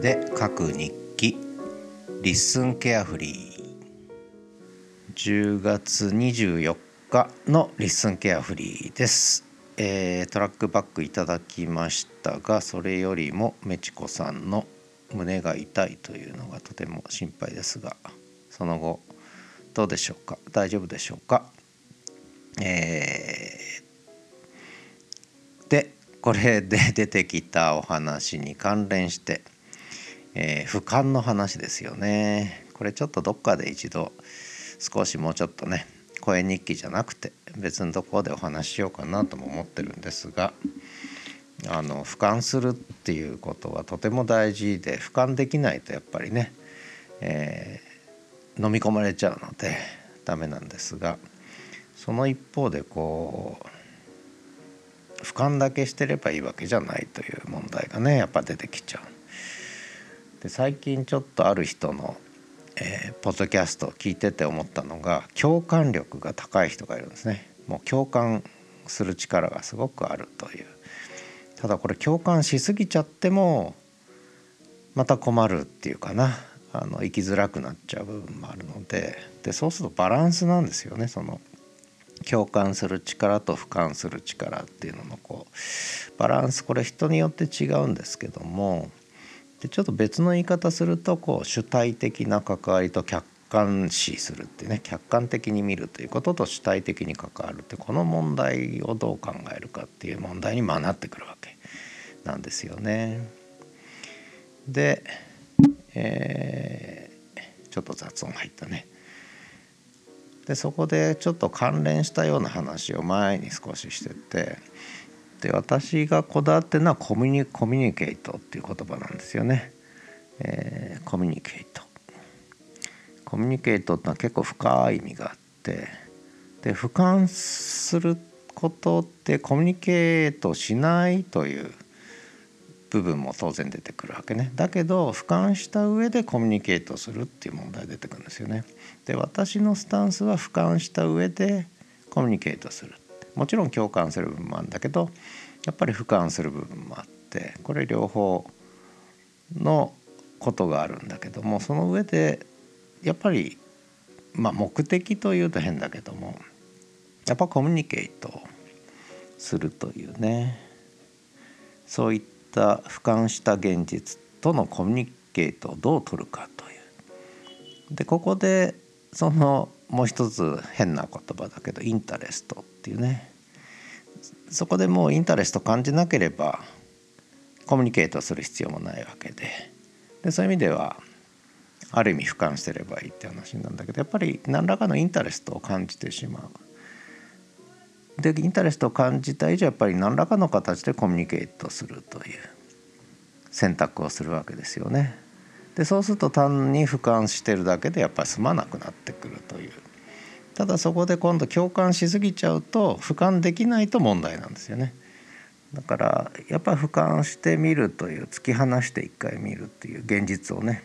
で書く日記。リッスンケアフリー。10月24日の LISTEN carefree です、えー、トラックバックいただきましたがそれよりもメチコさんの胸が痛いというのがとても心配ですがその後どうでしょうか？大丈夫でしょうか？えー、でこれで出てきたお話に関連して、えー、俯瞰の話ですよねこれちょっとどっかで一度少しもうちょっとね声日記じゃなくて別のところでお話ししようかなとも思ってるんですがあの俯瞰するっていうことはとても大事で俯瞰できないとやっぱりね、えー、飲み込まれちゃうのでダメなんですがその一方でこう俯瞰だけしてればいいわけじゃないという問題がねやっぱ出てきちゃう。で最近ちょっとある人の、えー、ポッドキャストを聞いてて思ったのが共感力が高い人がいるんですね。もう共感する力がすごくあるという。ただこれ共感しすぎちゃってもまた困るっていうかなあの生きづらくなっちゃう部分もあるのででそうするとバランスなんですよねその共感する力と俯瞰する力っていうののこうバランスこれ人によって違うんですけどもでちょっと別の言い方するとこう主体的な関わりと客観視するってね客観的に見るということと主体的に関わるってこの問題をどう考えるかっていう問題にまなってくるわけなんですよね。で、えー、ちょっと雑音入ったね。でそこでちょっと関連したような話を前に少ししててで私がこだわってるのはコミュニコミュニケートっていう言葉なんですよね。えー、コミュニケート。コミュニケートってのは結構深い意味があってで俯瞰することってコミュニケートしないという部分も当然出てくるわけねだけど俯瞰した上でコミュニケートするっていう問題出てくるんですよね。で私のスタンスは俯瞰した上でコミュニケートするもちろん共感する部分もあるんだけどやっぱり俯瞰する部分もあってこれ両方のことがあるんだけどもその上でやっぱりまあ目的というと変だけどもやっぱコミュニケートするというねそういった俯瞰した現実との communicate をどう取るかという。でここでそのもう一つ変な言葉だけど interest っていうねそこでもう interest 感じなければ communicate する必要もないわけででそういう意味ではある意味俯瞰してればいいって話なんだけどやっぱり何らかの interest を感じてしまう。で interest を感じた以上やっぱり何らかの形で communicate するという選択をするわけですよね。でそうすると単に俯瞰してるだけでやっぱり済まなくなってくるというただそこで今度共感しすぎちゃうと俯瞰できないと問題なんですよね。だからやっぱ俯瞰してみるという突き放して一回見るっていう現実をね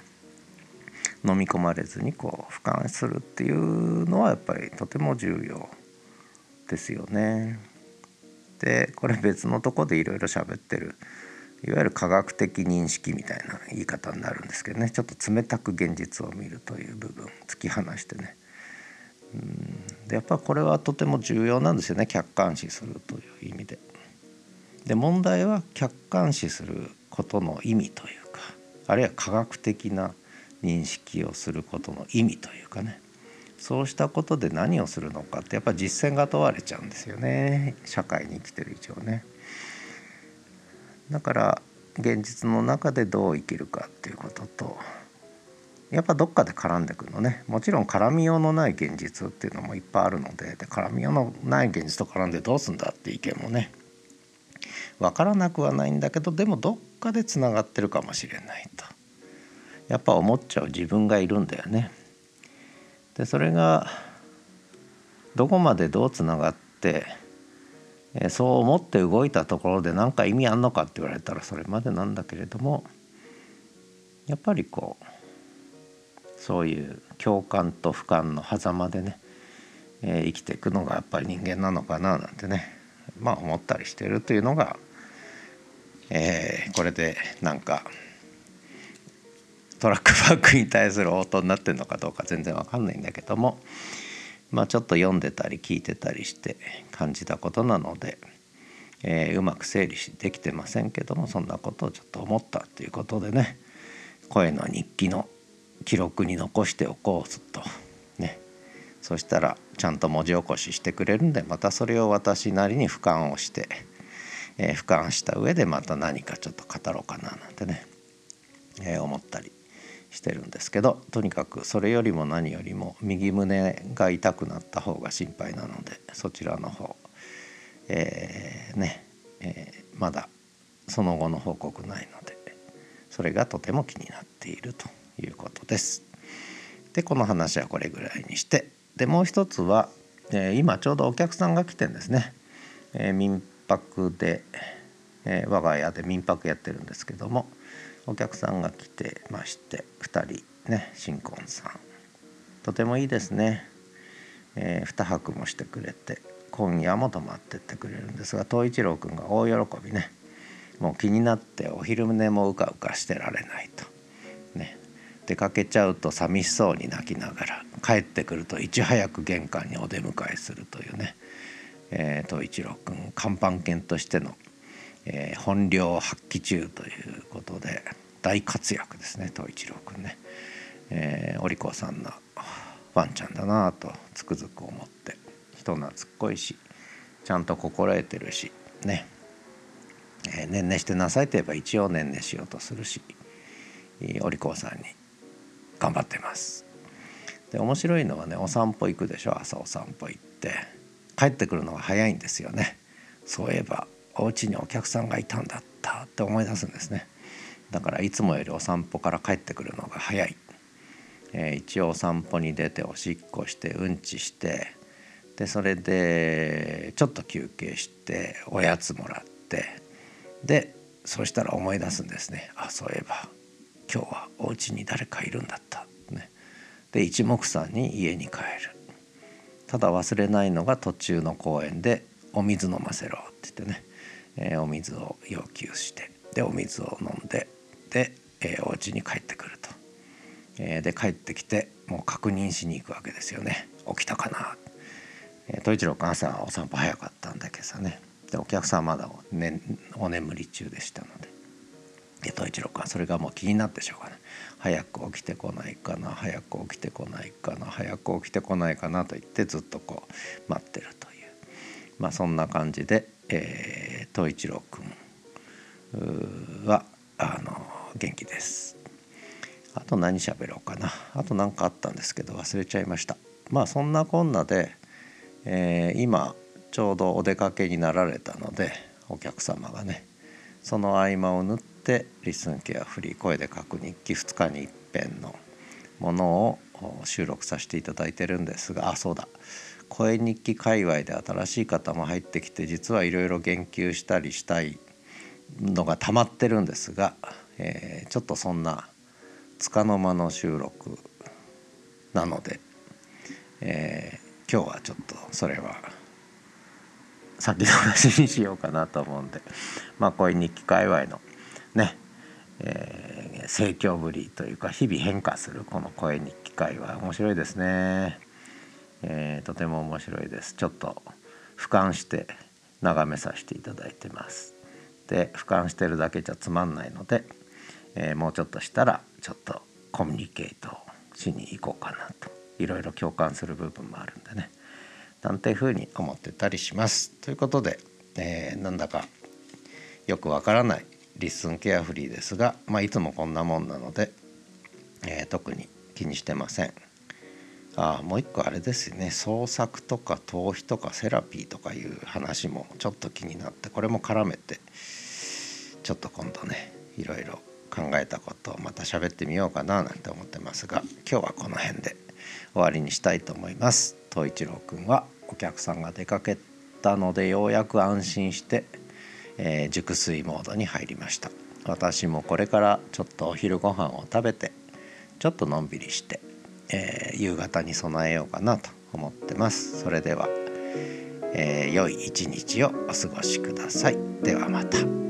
飲み込まれずにこう俯瞰するっていうのはやっぱりとても重要ですよね。でこれ別のとこでいろいろ喋ってるいわゆる科学的認識みたいな言い方になるんですけどね。ちょっと冷たく現実を見るという部分。突き放してね。うん。でやっぱこれはとても重要なんですよね。客観視するという意味で。で問題は客観視することの意味というかあるいは科学的な認識をすることの意味というかね。そうしたことで何をするのかってやっぱ実践が問われちゃうんですよね。社会に生きてる以上ね。だから現実の中でどう生きるかっていうこととやっぱどっかで絡んでくるのねもちろん絡みようのない現実っていうのもいっぱいあるのでで絡みようのない現実と絡んでどうすんだって意見もね分からなくはないんだけどでもどっかでつながってるかもしれないとやっぱ思っちゃう自分がいるんだよね。でそれがどこまでどうつながってそう思って動いたところで何か意味あんのかって言われたらそれまでなんだけれどもやっぱりこうそういう共感と俯瞰の狭間でね、え、生きていくのがやっぱり人間なのかななんてねまあ思ったりしてるというのが、えー、これでなんかトラックバックに対する応答になってるのかどうか全然わかんないんだけどもまあちょっと読んでたり聞いてたりして感じたことなので、えー、うまく整理できてませんけどもそんなことをちょっと思ったということでね声の日記の記録に残しておこうずっとね。そしたらちゃんと文字起こししてくれるんでまたそれを私なりに俯瞰をして、えー、俯瞰した上でまた何かちょっと語ろうかななんてね、えー、思ったりしてるんですけどとにかくそれよりも何よりも右胸が痛くなった方が心配なのでそちらの方、えー、ね、えー、まだその後の報告ないのでそれがとても気になっているということです。でこの話はこれぐらいにしてでもう一つは、えー、今ちょうどお客さんが来てんですね、え、民泊で、え、我が家で民泊やってるんですけどもお客さんが来てまして2人ね新婚さん。とてもいいですね、えー、2泊もしてくれて今夜も泊まってってくれるんですが東一郎君が大喜びね。もう気になってお昼寝もうかうかしてられないと。ね。出かけちゃうと寂しそうに泣きながら帰ってくるといち早く玄関にお出迎えするというね、えー、東一郎君看板犬としての、えー、本領発揮中ということで大活躍ですね東一郎君ね、えー、お利口さんなワンちゃんだなとつくづく思って人懐っこいしちゃんと心得てるしね、えー、ねんねしてなさいと言えば一応ねんねしようとするしお利口さんに頑張ってます。で面白いのはねお散歩行くでしょ朝お散歩行って。帰ってくるのが早いんですよね。そういえばお家にお客さんがいたんだったって思い出すんですね。だからいつもよりお散歩から帰ってくるのが早い、えー、一応お散歩に出ておしっこしてうんちしてでそれでちょっと休憩しておやつもらってでそしたら思い出すんですね。あそういえば今日はお家に誰かいるんだった、ね、で一目散に家に帰る。ただ忘れないのが途中の公園で「お水飲ませろ」って言ってね、えー、お水を要求してでお水を飲んでで、えー、お家に帰ってくると、えー、で帰ってきてもう確認しに行くわけですよね。起きたかな、えー、統一郎君朝お散歩早かったんだけどね。でお客さんまだお,、ね、お眠り中でしたので。統一郎君はそれがもう気になってしょうがない。早く起きてこないかな早く起きてこないかな早く起きてこないかなと言ってずっとこう待ってるという。まあそんな感じで、えー、統一郎君はあの元気です。あと何喋ろうかな。あと何かあったんですけど忘れちゃいました。まあそんなこんなで、えー、今ちょうどお出かけになられたのでお客様がねその合間を縫っててリスンケアフリー声で書く日記2日に一遍のものを収録させていただいてるんですがあそうだ。声日記界隈で新しい方も入ってきて実はいろいろ言及したりしたいのが溜まってるんですが、えー、ちょっとそんなつかの間の収録なので、えー、今日はちょっとそれは先延ばしにしようかなと思うんでまあ声日記界隈のね、えー、盛況ぶりというか日々変化するこの声日記会は面白いですね、えー、とても面白いですちょっと俯瞰して眺めさせていただいてますで俯瞰してるだけじゃつまんないので、えー、もうちょっとしたらちょっとコミュニケートしに行こうかなといろいろ共感する部分もあるんでねなんていうふうに思ってたりします。ということで、えー、なんだかよくわからないリッスンケアフリーですが、まあ、いつもこんなもんなので、えー、特に気にしてません。あもう一個あれですね創作とか逃避とかセラピーとかいう話もちょっと気になってこれも絡めてちょっと今度ねいろいろ考えたことをまた喋ってみようかななんて思ってますが今日はこの辺で終わりにしたいと思います。東一郎くんはお客さんが出かけたのでようやく安心してえー、熟睡モードに入りました私もこれからちょっとお昼ご飯を食べてちょっとのんびりして、えー、夕方に備えようかなと思ってますそれでは、えー、良い一日をお過ごしくださいではまた。